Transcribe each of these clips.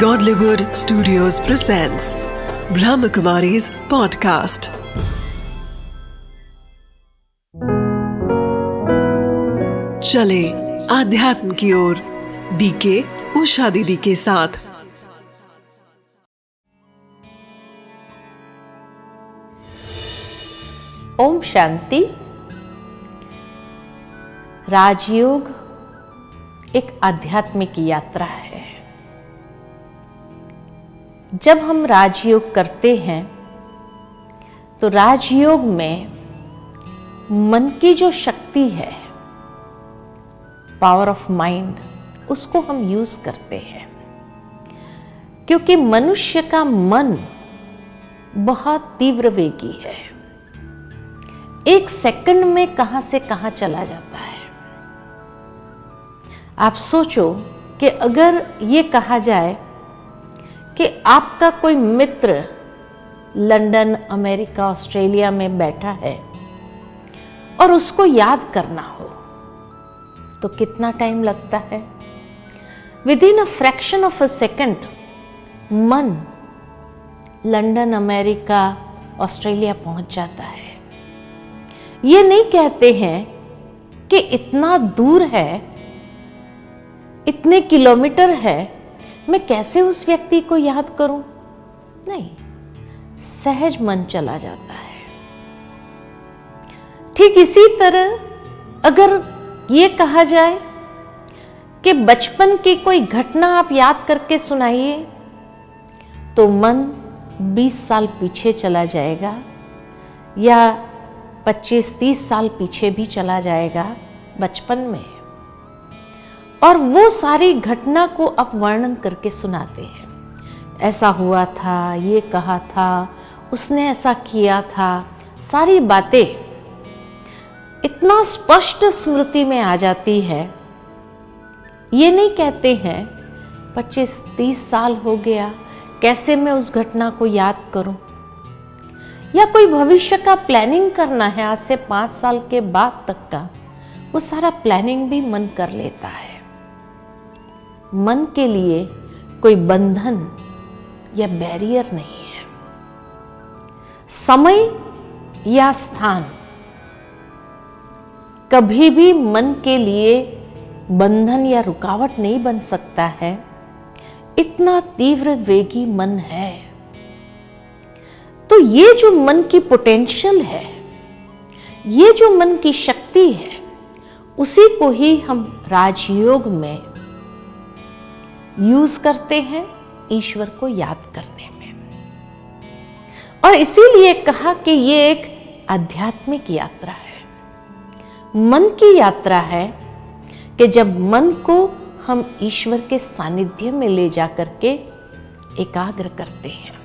Godlywood Studios presents Brahmakumari's podcast. चले आध्यात्म की ओर बीके उषा दीदी के साथ ओम शांति राजयोग एक आध्यात्मिक यात्रा है जब हम राजयोग करते हैं तो राजयोग में मन की जो शक्ति है पावर ऑफ़ माइंड उसको हम यूज़ करते हैं। क्योंकि मनुष्य का मन बहुत तीव्र वेगी है। एक सेकंड में कहाँ से कहाँ चला जाता है। आप सोचो कि अगर ये कहा जाए कि आपका कोई मित्र लंदन, अमेरिका, ऑस्ट्रेलिया में बैठा है और उसको याद करना हो तो कितना टाइम लगता है? Within a fraction of a second मन लंदन, अमेरिका, ऑस्ट्रेलिया पहुँच जाता है। ये नहीं कहते हैं कि इतना दूर है, इतने किलोमीटर है मैं कैसे उस व्यक्ति को याद करूँ? नहीं, सहज मन चला जाता है। ठीक इसी तरह, अगर ये कहा जाए कि बचपन की कोई घटना आप याद करके सुनाइए तो मन 20 साल पीछे चला जाएगा, या 25-30 साल पीछे भी चला जाएगा बचपन में। और वो सारी घटना को अब वर्णन करके सुनाते हैं। ऐसा हुआ था, ये कहा था, उसने ऐसा किया था, सारी बातें इतना स्पष्ट स्मृति में आ जाती है। ये नहीं कहते हैं 25-30 साल हो गया, कैसे मैं उस घटना को याद करूँ? या कोई भविष्य का प्लानिंग करना है, आज से पाँच साल के बाद तक का, वो सारा प्लानिंग भी मन कर लेता है। मन के लिए कोई बंधन या बैरियर नहीं है। समय या स्थान, कभी भी मन के लिए बंधन या रुकावट नहीं बन सकता है। इतना तीव्र वेगी मन है। तो ये जो मन की पोटेंशियल है, ये जो मन की शक्ति है, उसी को ही हम राजयोग में यूज़ करते हैं ईश्वर को याद करने में। और इसीलिए कहा कि ये एक आध्यात्मिक यात्रा है। मन की यात्रा है कि जब मन को हम ईश्वर के सानिध्य में ले जाकर के एकाग्र करते हैं।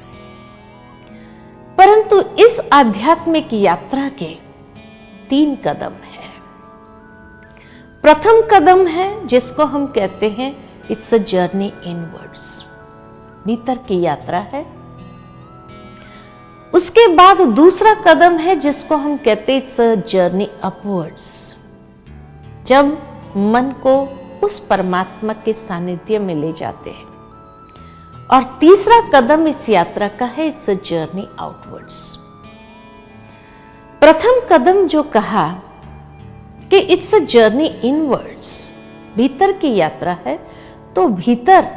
परंतु इस आध्यात्मिक यात्रा के तीन कदम है। प्रथम कदम है जिसको हम कहते हैं इट्स अ जर्नी इनवर्ड्स भीतर की यात्रा है। उसके बाद दूसरा कदम है जिसको हम कहते इट्स अ जर्नी अपवर्ड्स जब मन को उस परमात्मा के सानिध्य में ले जाते हैं। और तीसरा कदम इस यात्रा का है इट्स अ जर्नी आउटवर्ड्स प्रथम कदम जो कहा कि इट्स अ जर्नी इनवर्ड्स भीतर की यात्रा है तो भीतर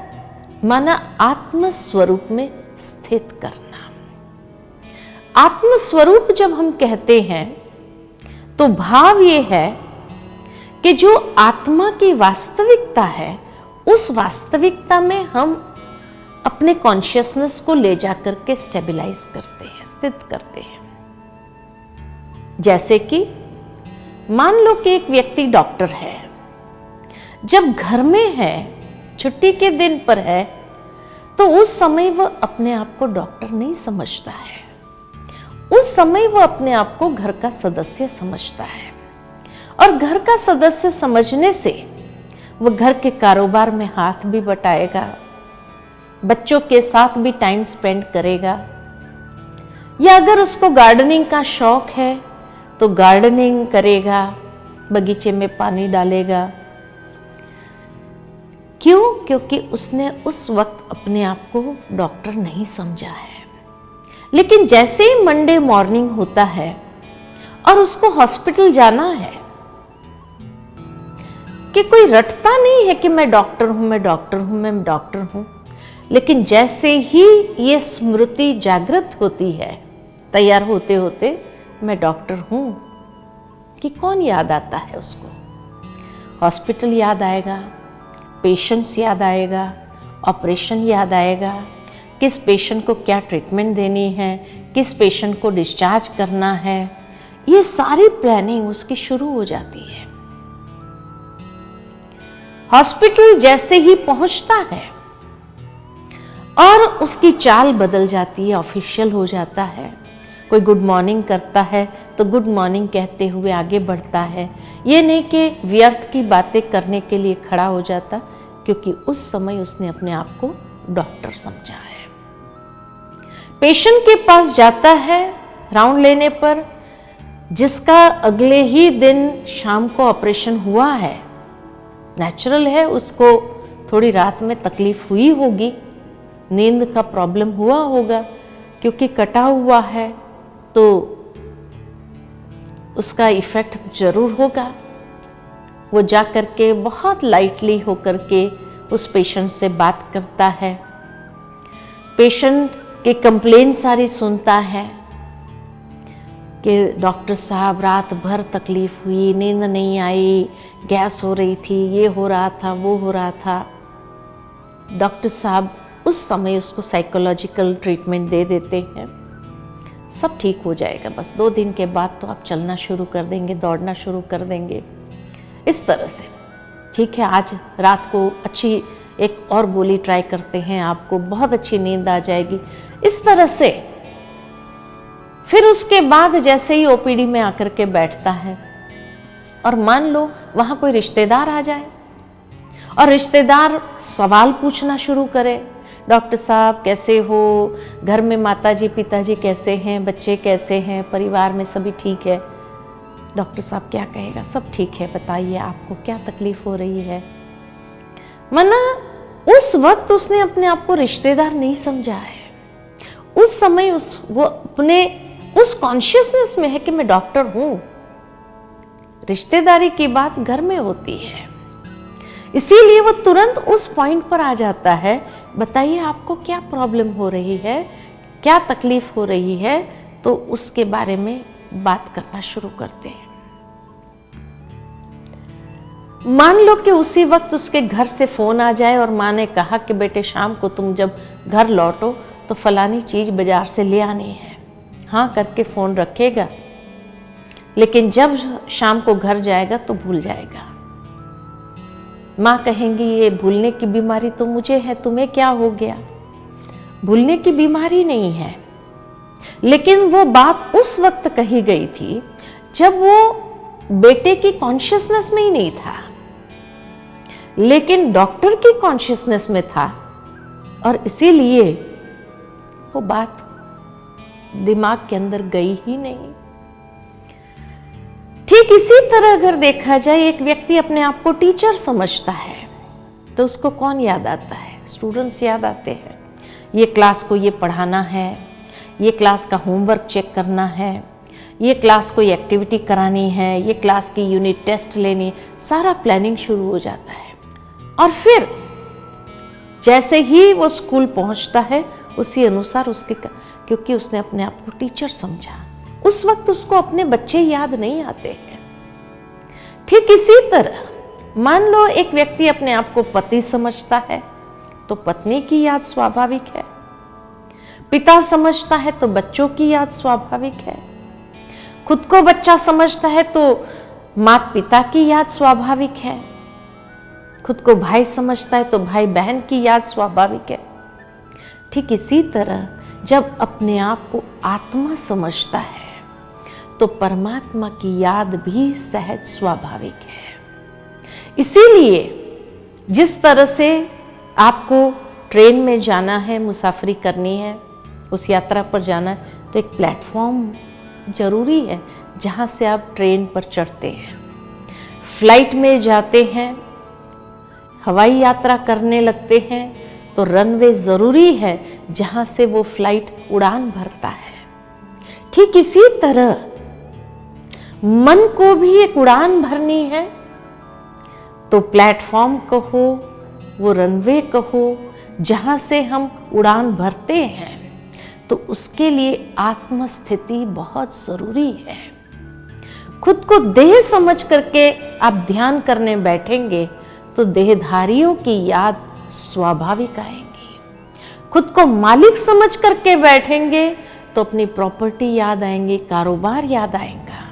माना आत्म स्वरूप में स्थित करना। आत्म स्वरूप जब हम कहते हैं तो भाव ये है कि जो आत्मा की वास्तविकता है, उस वास्तविकता में हम अपने कॉन्शियसनेस को ले जाकर के स्टेबलाइज करते हैं, स्थित करते हैं। जैसे कि मान लो कि एक व्यक्ति डॉक्टर है, जब घर में है छुट्टी के दिन पर है तो उस समय वह अपने आप को डॉक्टर नहीं समझता है। उस समय वह अपने आप को घर का सदस्य समझता है। और घर का सदस्य समझने से वह घर के कारोबार में हाथ भी बटाएगा, बच्चों के साथ भी टाइम स्पेंड करेगा। या अगर उसको गार्डनिंग का शौक है तो गार्डनिंग करेगा, बगीचे में पानी डालेगा। क्यों? क्योंकि उसने उस वक्त अपने आप को डॉक्टर नहीं समझा है। लेकिन जैसे ही मंडे मॉर्निंग होता है और उसको हॉस्पिटल जाना है कि कोई रटता नहीं है कि मैं डॉक्टर हूँ, मैं डॉक्टर हूँ, मैं डॉक्टर हूँ, लेकिन जैसे ही ये स्मृति जागृत होती है, तैयार होते होते मैं डॉक्टर हूँ कि कौन याद आता है उसको? हॉस्पिटल याद आएगा पेशेंट्स याद आएगा ऑपरेशन याद आएगा, किस पेशेंट को क्या ट्रीटमेंट देनी है, किस पेशेंट को डिस्चार्ज करना है, ये सारी प्लानिंग उसकी शुरू हो जाती है। हॉस्पिटल जैसे ही पहुँचता है और उसकी चाल बदल जाती है ऑफिशियल हो जाता है, कोई गुड मॉर्निंग करता है तो गुड मॉर्निंग कहते हुए आगे बढ़ता है। ये नहीं कि व्यर्थ की बातें करने के लिए खड़ा हो जाता क्योंकि उस समय उसने अपने आप को डॉक्टर समझा है। पेशेंट के पास जाता है राउंड लेने पर, जिसका अगले ही दिन शाम को ऑपरेशन हुआ है। नेचुरल है, उसको थोड़ी रात में तकलीफ़ हुई होगी, नींद का प्रॉब्लम हुआ होगा, क्योंकि कटा हुआ है तो उसका इफ़ेक्ट ज़रूर होगा। वो जा कर के बहुत लाइटली होकर के उस पेशेंट से बात करता है। पेशेंट के कंप्लेन सारी सुनता है कि डॉक्टर साहब रात भर तकलीफ़ हुई, नींद नहीं आई, गैस हो रही थी, ये हो रहा था, वो हो रहा था। डॉक्टर साहब उस समय उसको साइकोलॉजिकल ट्रीटमेंट दे देते हैं। सब ठीक हो जाएगा, बस दो दिन के बाद तो आप चलना शुरू कर देंगे, दौड़ना शुरू कर देंगे। इस तरह से। ठीक है, आज रात को अच्छी एक और गोली ट्राई करते हैं आपको, बहुत अच्छी नींद आ जाएगी। इस तरह से फिर उसके बाद जैसे ही ओपीडी में आकर के बैठता है और मान लो वहाँ कोई रिश्तेदार आ जाए और रिश्तेदार सवाल पूछना शुरू करे, डॉक्टर साहब कैसे हो? घर में माता जी पिताजी कैसे हैं? बच्चे कैसे हैं? परिवार में सभी ठीक है। डॉक्टर साहब क्या कहेगा? सब ठीक है, बताइए आपको क्या तकलीफ़ हो रही है? मना, उस वक्त उसने अपने आप को रिश्तेदार नहीं समझा है। उस समय उस, वो अपने, उस कॉन्शियसनेस में है कि मैं डॉक्टर हूँ। रिश्तेदारी की बात घर में होती है। इसीलिए वो तुरंत उस पॉइंट पर आ जाता है। बताइए आपको क्या प्रॉब्लम हो रही है? क्या तकलीफ़ हो रही है? तो उसके बारे में बात करना शुरू करते हैं। मान लो कि उसी वक्त उसके घर से फ़ोन आ जाए और माँ ने कहा कि बेटे, शाम को तुम जब घर लौटो तो फलानी चीज़ बाज़ार से ले आनी है। हाँ करके फ़ोन रखेगा, लेकिन जब शाम को घर जाएगा तो भूल जाएगा। माँ कहेंगी, ये भूलने की बीमारी तो मुझे है, तुम्हें क्या हो गया? भूलने की बीमारी नहीं है, लेकिन वो बात उस वक्त कही गई थी जब वो बेटे की कॉन्शियसनेस में ही नहीं था। लेकिन डॉक्टर की कॉन्शियसनेस में था। और इसीलिए वो बात दिमाग के अंदर गई ही नहीं। ठीक इसी तरह अगर देखा जाए, एक व्यक्ति अपने आप को टीचर समझता है तो उसको कौन याद आता है? स्टूडेंट्स याद आते हैं। ये क्लास को ये पढ़ाना है, ये क्लास का होमवर्क चेक करना है, ये क्लास कोई एक्टिविटी करानी है, ये क्लास की यूनिट टेस्ट लेनी सारा प्लानिंग शुरू हो जाता है। और फिर जैसे ही वो स्कूल पहुँचता है, उसी अनुसार उसके क्योंकि उसने अपने आप को टीचर समझा। उस वक्त उसको अपने बच्चे याद नहीं आते हैं। ठीक इसी तरह, मान लो एक व्यक्ति अपने आप को पति समझता है तो पत्नी की याद स्वाभाविक है। पिता समझता है तो बच्चों की याद स्वाभाविक है। खुद को बच्चा समझता है तो माता पिता की याद स्वाभाविक है। खुद को भाई समझता है तो भाई बहन की याद स्वाभाविक है। ठीक इसी तरह जब अपने आप को आत्मा समझता है तो परमात्मा की याद भी सहज स्वाभाविक है। इसीलिए जिस तरह से आपको ट्रेन में जाना है, मुसाफरी करनी है, उस यात्रा पर जाना है तो एक प्लेटफॉर्म ज़रूरी है जहाँ से आप ट्रेन पर चढ़ते हैं। फ़्लाइट में जाते हैं हवाई यात्रा करने लगते हैं तो रनवे ज़रूरी है जहाँ से वो फ़्लाइट उड़ान भरता है। ठीक इसी तरह, मन को भी एक उड़ान भरनी है तो प्लेटफॉर्म कहो, वो रनवे कहो, जहाँ से हम उड़ान भरते हैं तो उसके लिए आत्मस्थिति बहुत ज़रूरी है। खुद को देह समझ करके आप ध्यान करने बैठेंगे तो देहधारियों की याद स्वाभाविक आएगी। खुद को मालिक समझ करके बैठेंगे तो अपनी प्रॉपर्टी याद आएँगे, कारोबार याद आएगा।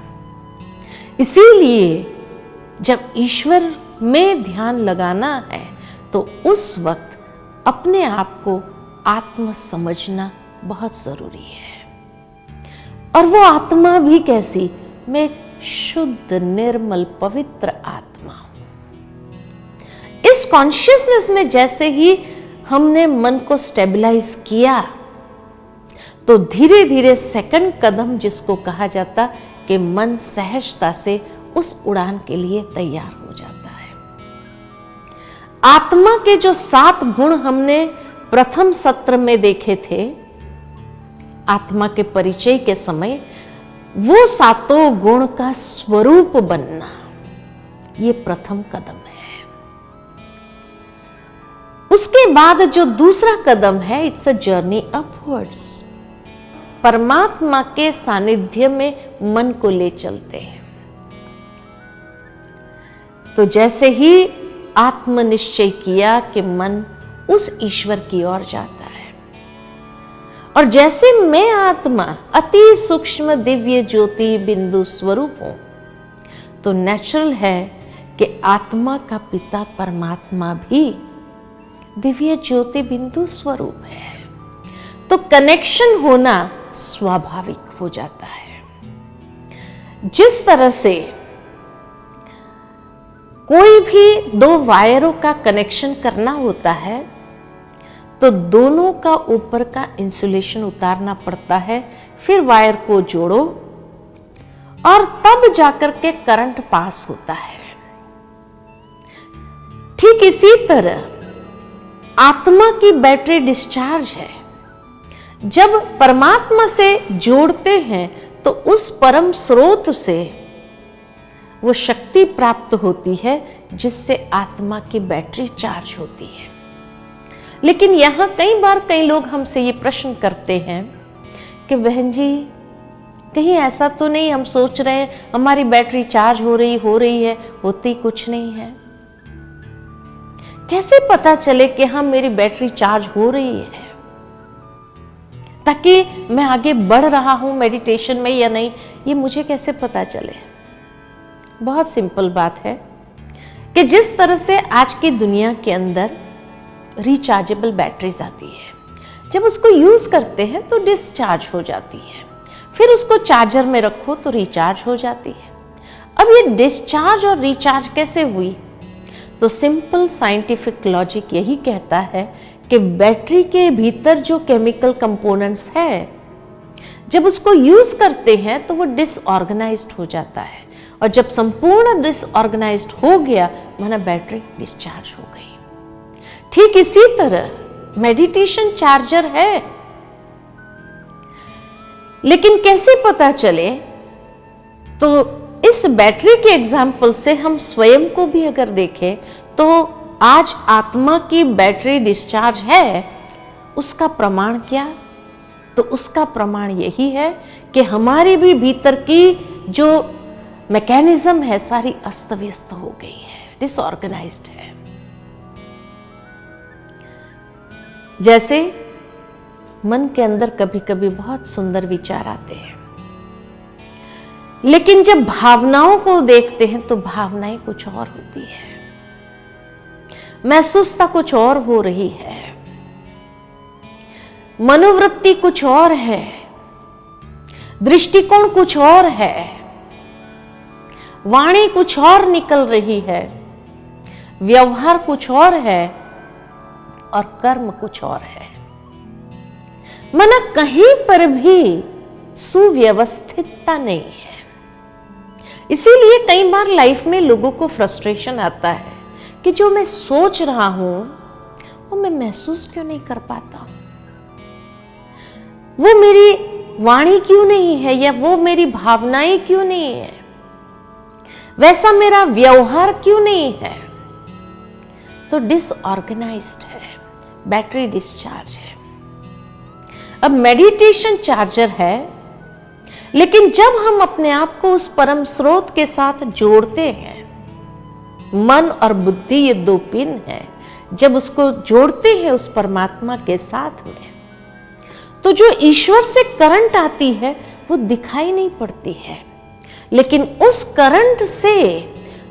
इसीलिए जब ईश्वर में ध्यान लगाना है तो उस वक्त अपने आप को आत्म समझना बहुत ज़रूरी है। और वो आत्मा भी कैसी? मैं शुद्ध, निर्मल, पवित्र आत्मा। इस कॉन्शियसनेस में जैसे ही हमने मन को स्टेबलाइज किया तो धीरे धीरे सेकंड कदम जिसको कहा जाता कि मन सहजता से उस उड़ान के लिए तैयार हो जाता है। आत्मा के जो सात गुण हमने प्रथम सत्र में देखे थे, आत्मा के परिचय के समय, वो सातों गुण का स्वरूप बनना, ये प्रथम कदम है। उसके बाद जो दूसरा कदम है इट्स अ जर्नी अपवर्ड्स परमात्मा के सानिध्य में मन को ले चलते हैं। तो जैसे ही आत्मनिश्चय किया कि मन उस ईश्वर की ओर जाता है। और जैसे मैं आत्मा, अति सूक्ष्म दिव्य ज्योति बिंदु स्वरूप हूँ तो नेचुरल है कि आत्मा का पिता परमात्मा भी दिव्य ज्योति बिंदु स्वरूप है। तो कनेक्शन होना स्वाभाविक हो जाता है। जिस तरह से कोई भी दो वायरों का कनेक्शन करना होता है तो दोनों का ऊपर का इंसुलेशन उतारना पड़ता है। फिर वायर को जोड़ो और तब जाकर के करंट पास होता है। ठीक इसी तरह आत्मा की बैटरी डिस्चार्ज है। जब परमात्मा से जोड़ते हैं तो उस परम स्रोत से वो शक्ति प्राप्त होती है, जिससे आत्मा की बैटरी चार्ज होती है। लेकिन यहाँ कई बार कई लोग हमसे ये प्रश्न करते हैं कि, बहन जी, कहीं ऐसा तो नहीं, हम सोच रहे हैं, हमारी बैटरी चार्ज हो रही हो रही है, होती कुछ नहीं है। कैसे पता चले कि हाँ मेरी बैटरी चार्ज हो रही है? ताकि मैं आगे बढ़ रहा हूँ मेडिटेशन में या नहीं, ये मुझे कैसे पता चले? बहुत सिंपल बात है कि जिस तरह से आज की दुनिया के अंदर रिचार्जेबल बैटरीज आती है, जब उसको यूज़ करते हैं तो डिस्चार्ज हो जाती है। फिर उसको चार्जर में रखो तो रिचार्ज हो जाती है। अब ये डिस्चार्ज और रिचार्ज कैसे हुई? तो सिंपल साइंटिफिक लॉजिक यही कहता है कि बैटरी के भीतर जो केमिकल कंपोनेंट्स है, जब उसको यूज़ करते हैं तो वो डिसऑर्गेनाइज हो जाता है। और जब संपूर्ण डिसऑर्गेनाइज हो गया, माना बैटरी डिस्चार्ज हो गई। ठीक इसी तरह मेडिटेशन चार्जर है। लेकिन कैसे पता चले? तो इस बैटरी के एग्ज़ाम्पल से हम स्वयं को भी अगर देखें तो आज आत्मा की बैटरी डिस्चार्ज है, उसका प्रमाण क्या? तो उसका प्रमाण यही है कि हमारे भी भीतर की जो मैकेनिज्म है, सारी अस्त व्यस्त हो गई है डिसऑर्गेनाइज है। जैसे मन के अंदर कभी कभी बहुत सुंदर विचार आते हैं। लेकिन जब भावनाओं को देखते हैं तो भावनाएँ कुछ और होती है। महसूसता कुछ और हो रही है। मनोवृत्ति कुछ और है। दृष्टिकोण कुछ और है। वाणी कुछ और निकल रही है। व्यवहार कुछ और है और कर्म कुछ और है। मना कहीं पर भी सुव्यवस्थितता नहीं है। इसीलिए कई बार लाइफ में लोगों को फ्रस्ट्रेशन आता है कि जो मैं सोच रहा हूँ, वो मैं महसूस क्यों नहीं कर पाता? वो मेरी वाणी क्यों नहीं है या वो मेरी भावनाएँ क्यों नहीं है? वैसा मेरा व्यवहार क्यों नहीं है? तो डिसऑर्गेनाइज्ड है बैटरी डिस्चार्ज है। अब मेडिटेशन चार्जर है लेकिन जब हम अपने आप को उस परम स्रोत के साथ जोड़ते हैं, मन और बुद्धि ये दो पिन है, जब उसको जोड़ते हैं उस परमात्मा के साथ में तो जो ईश्वर से करंट आती है, वो दिखाई नहीं पड़ती है। लेकिन उस करंट से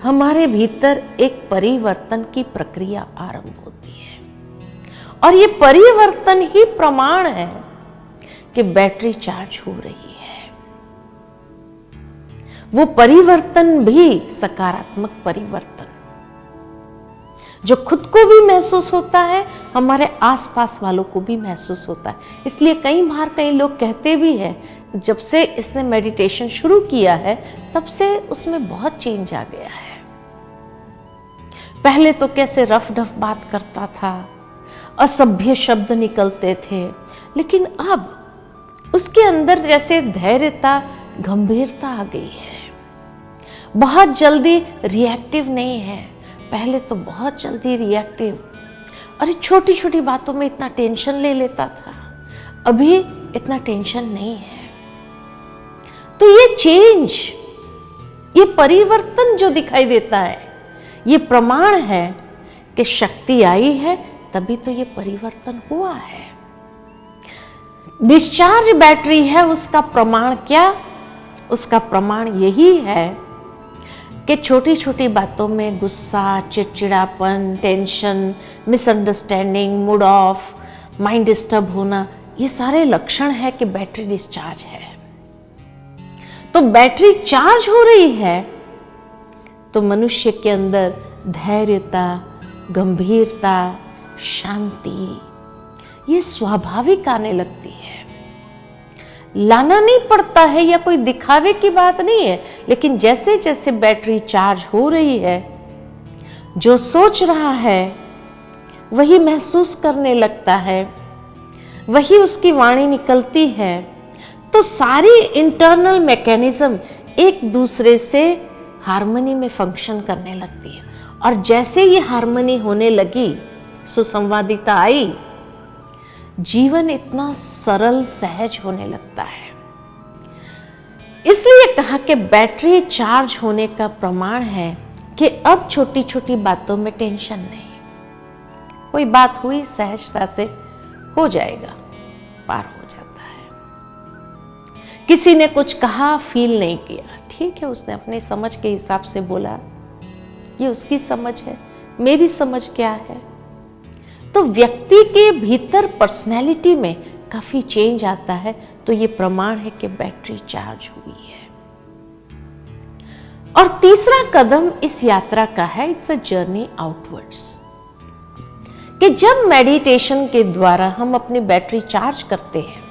हमारे भीतर एक परिवर्तन की प्रक्रिया आरंभ होती है। और ये परिवर्तन ही प्रमाण है कि बैटरी चार्ज हो रही है। वो परिवर्तन भी सकारात्मक परिवर्तन। जो खुद को भी महसूस होता है, हमारे आसपास वालों को भी महसूस होता है। इसलिए कई बार कई लोग कहते भी हैं, जब से इसने मेडिटेशन शुरू किया है, तब से उसमें बहुत चेंज आ गया है। पहले तो कैसे रफ डफ बात करता था, असभ्य शब्द निकलते थे, लेकिन अब उसके अंदर जैसे धैर्यता, गंभीरता आ गई है। बहुत जल्दी रिएक्टिव नहीं है। पहले तो बहुत जल्दी रिएक्टिव अरे छोटी छोटी बातों में इतना टेंशन ले लेता था। अभी इतना टेंशन नहीं है। तो ये चेंज ये परिवर्तन जो दिखाई देता है, ये प्रमाण है कि शक्ति आई है, तभी तो ये परिवर्तन हुआ है। डिस्चार्ज बैटरी है, उसका प्रमाण क्या? उसका प्रमाण यही है कि छोटी छोटी बातों में गुस्सा, चिड़चिड़ापन tension misunderstanding mood off mind disturb होना, ये सारे लक्षण है कि बैटरी डिस्चार्ज है। तो बैटरी चार्ज हो रही है तो मनुष्य के अंदर धैर्यता, गंभीरता, शांति, ये स्वाभाविक आने लगती है। लाना नहीं पड़ता है या कोई दिखावे की बात नहीं है, लेकिन जैसे जैसे बैटरी चार्ज हो रही है, जो सोच रहा है, वही महसूस करने लगता है, वही उसकी वाणी निकलती है तो सारी इंटरनल मैकेनिज्म एक दूसरे से हारमोनी में फ़ंक्शन करने लगती है। और जैसे ये हारमोनी होने लगी, सुसंवादिता आई जीवन इतना सरल, सहज होने लगता है। इसलिए कहा कि बैटरी चार्ज होने का प्रमाण है कि अब छोटी छोटी बातों में टेंशन नहीं। कोई बात हुई, सहजता से हो जाएगा, पार हो जाता है। किसी ने कुछ कहा फील नहीं किया। ठीक है, उसने अपने समझ के हिसाब से बोला, ये उसकी समझ है, मेरी समझ क्या है? तो व्यक्ति के भीतर पर्सनैलिटी में काफ़ी चेंज आता है तो ये प्रमाण है कि बैटरी चार्ज हुई है। और तीसरा कदम इस यात्रा का है इट्स अ जर्नी आउटवर्ड्स कि जब मेडिटेशन के द्वारा हम अपनी बैटरी चार्ज करते हैं,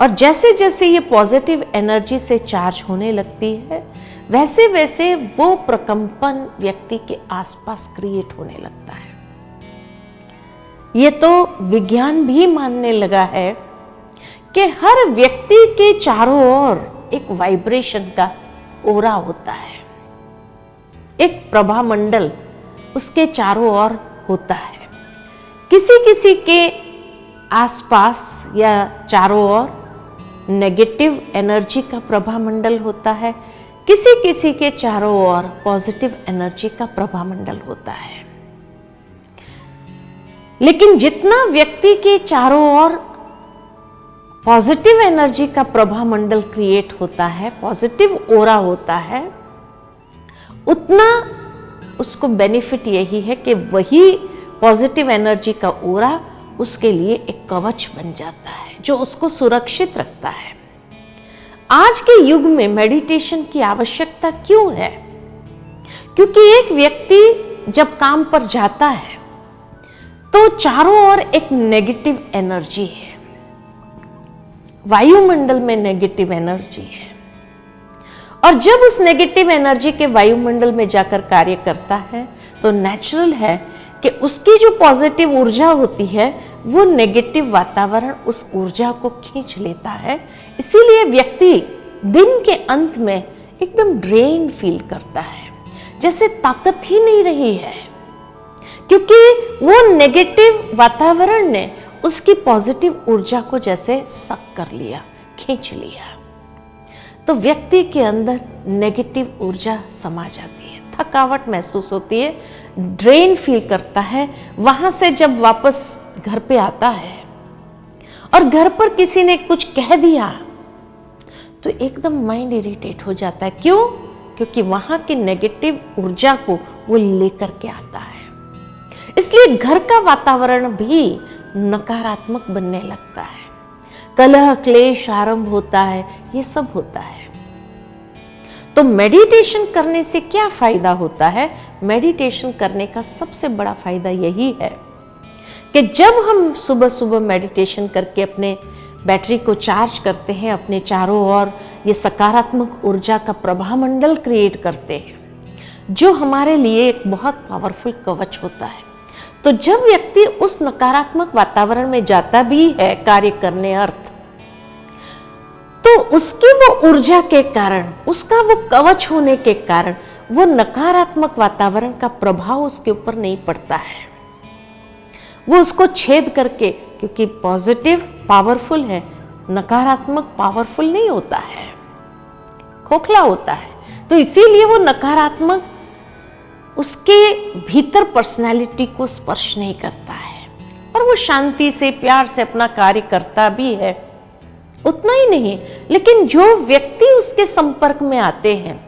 और जैसे जैसे ये पॉजिटिव एनर्जी से चार्ज होने लगती है वैसे वैसे वो प्रकंपन व्यक्ति के आसपास क्रिएट होने लगता है। ये तो विज्ञान भी मानने लगा है कि हर व्यक्ति के चारों ओर एक वाइब्रेशन का ओरा होता है। एक प्रभा मंडल उसके चारों ओर होता है। किसी किसी के आसपास या चारों ओर नेगेटिव एनर्जी का प्रभा मंडल होता है। किसी किसी के चारों ओर पॉजिटिव एनर्जी का प्रभा मंडल होता है। लेकिन जितना व्यक्ति के चारों ओर पॉजिटिव एनर्जी का प्रभा मंडल क्रिएट होता है पॉजिटिव ओरा होता है, उतना उसको बेनिफिट यही है कि वही पॉजिटिव एनर्जी का ओरा उसके लिए एक कवच बन जाता है, जो उसको सुरक्षित रखता है। आज के युग में मेडिटेशन की आवश्यकता क्यों है? क्योंकि एक व्यक्ति जब काम पर जाता है तो चारों ओर एक नेगेटिव एनर्जी है। वायुमंडल में नेगेटिव एनर्जी है। और जब उस नेगेटिव एनर्जी के वायुमंडल में जाकर कार्य करता है तो नेचुरल है कि उसकी जो पॉजिटिव ऊर्जा होती है, वो नेगेटिव वातावरण उस ऊर्जा को खींच लेता है। इसीलिए व्यक्ति दिन के अंत में एकदम ड्रेन फील करता है। जैसे ताकत ही नहीं रही है। क्योंकि वो नेगेटिव वातावरण ने उसकी पॉजिटिव ऊर्जा को जैसे सक कर लिया, खींच लिया। तो व्यक्ति के अंदर नेगेटिव ऊर्जा समा जाती है। थकावट महसूस होती है ड्रेन फील करता है, वहाँ से जब वापस घर पे आता है और घर पर किसी ने कुछ कह दिया तो एकदम माइंड इरिटेट हो जाता है। क्यों? क्योंकि वहाँ की नेगेटिव ऊर्जा को वो लेकर के आता है। इसलिए घर का वातावरण भी नकारात्मक बनने लगता है। कलह, क्लेश आरंभ होता है, ये सब होता है। तो मेडिटेशन करने से क्या फ़ायदा होता है? मेडिटेशन करने का सबसे बड़ा फ़ायदा यही है कि जब हम सुबह सुबह मेडिटेशन करके अपने बैटरी को चार्ज करते हैं, अपने चारों ओर ये सकारात्मक ऊर्जा का प्रभा मंडल क्रिएट करते हैं, जो हमारे लिए एक बहुत पावरफुल कवच होता है। तो जब व्यक्ति उस नकारात्मक वातावरण में जाता भी है कार्य करने अर्थ तो उसकी वो ऊर्जा के कारण, उसका वो कवच होने के कारण, वो नकारात्मक वातावरण का प्रभाव उसके ऊपर नहीं पड़ता है। वो उसको छेद करके, क्योंकि पॉजिटिव, पावरफुल है, नकारात्मक, पावरफुल नहीं होता है। खोखला होता है। तो इसीलिए वो नकारात्मक उसके भीतर पर्सनालिटी को स्पर्श नहीं करता है। और वो शांति से, प्यार से अपना कार्य करता भी है। उतना ही नहीं, लेकिन जो व्यक्ति उसके संपर्क में आते हैं,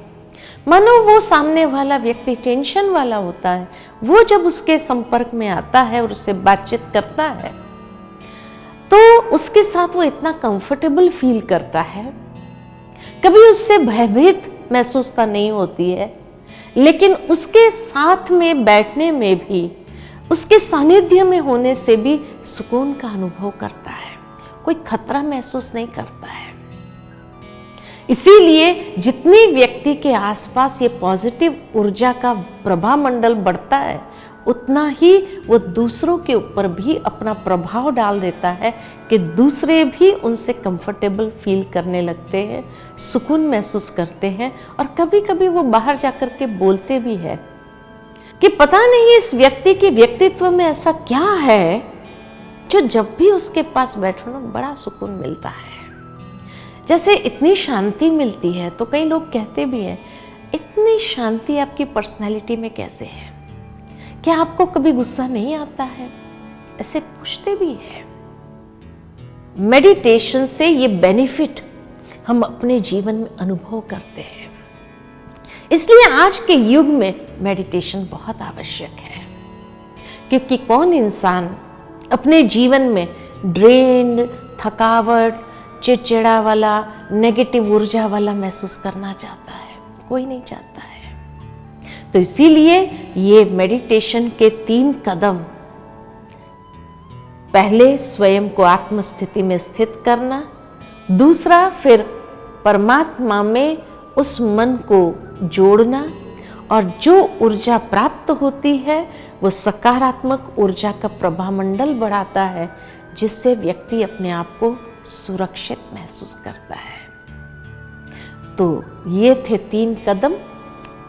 मानो वो सामने वाला व्यक्ति टेंशन वाला होता है, वो जब उसके संपर्क में आता है और उससे बातचीत करता है तो उसके साथ वो इतना कंफर्टेबल फील करता है। कभी उससे भयभीत महसूसता नहीं होती है लेकिन उसके साथ में बैठने में भी, उसके सानिध्य में होने से भी सुकून का अनुभव करता है। कोई खतरा महसूस नहीं करता है। इसीलिए जितनी व्यक्ति के आसपास ये पॉजिटिव ऊर्जा का प्रभा मंडल बढ़ता है उतना ही वो दूसरों के ऊपर भी अपना प्रभाव डाल देता है कि दूसरे भी उनसे कंफर्टेबल फील करने लगते हैं, सुकून महसूस करते हैं और कभी कभी वो बाहर जाकर के बोलते भी है कि पता नहीं इस व्यक्ति के व्यक्तित्व में ऐसा क्या है जो जब भी उसके पास बैठो ना बड़ा सुकून मिलता है। जैसे इतनी शांति मिलती है तो कई लोग कहते भी हैं, इतनी शांति आपकी पर्सनैलिटी में कैसे है? क्या आपको कभी गुस्सा नहीं आता है? ऐसे पूछते भी है। मेडिटेशन से ये बेनिफिट हम अपने जीवन में अनुभव करते हैं। इसलिए आज के युग में मेडिटेशन बहुत आवश्यक है। क्योंकि कौन इंसान अपने जीवन में ड्रेन थकावट, चिड़चिड़ा वाला नेगेटिव ऊर्जा वाला महसूस करना चाहता है? कोई नहीं चाहता है। तो इसीलिए ये मेडिटेशन के तीन कदम, पहले स्वयं को आत्म स्थिति में स्थित करना, दूसरा फिर परमात्मा में उस मन को जोड़ना, और जो ऊर्जा प्राप्त होती है, वो सकारात्मक ऊर्जा का प्रभा मंडल बढ़ाता है, जिससे व्यक्ति अपने आप को सुरक्षित महसूस करता है। तो ये थे तीन कदम।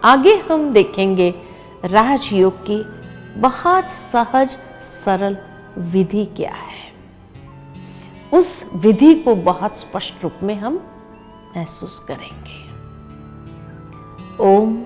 आगे हम देखेंगे राजयोग की बहुत सहज, सरल विधि क्या है। उस विधि को बहुत स्पष्ट रूप में हम महसूस करेंगे। ओम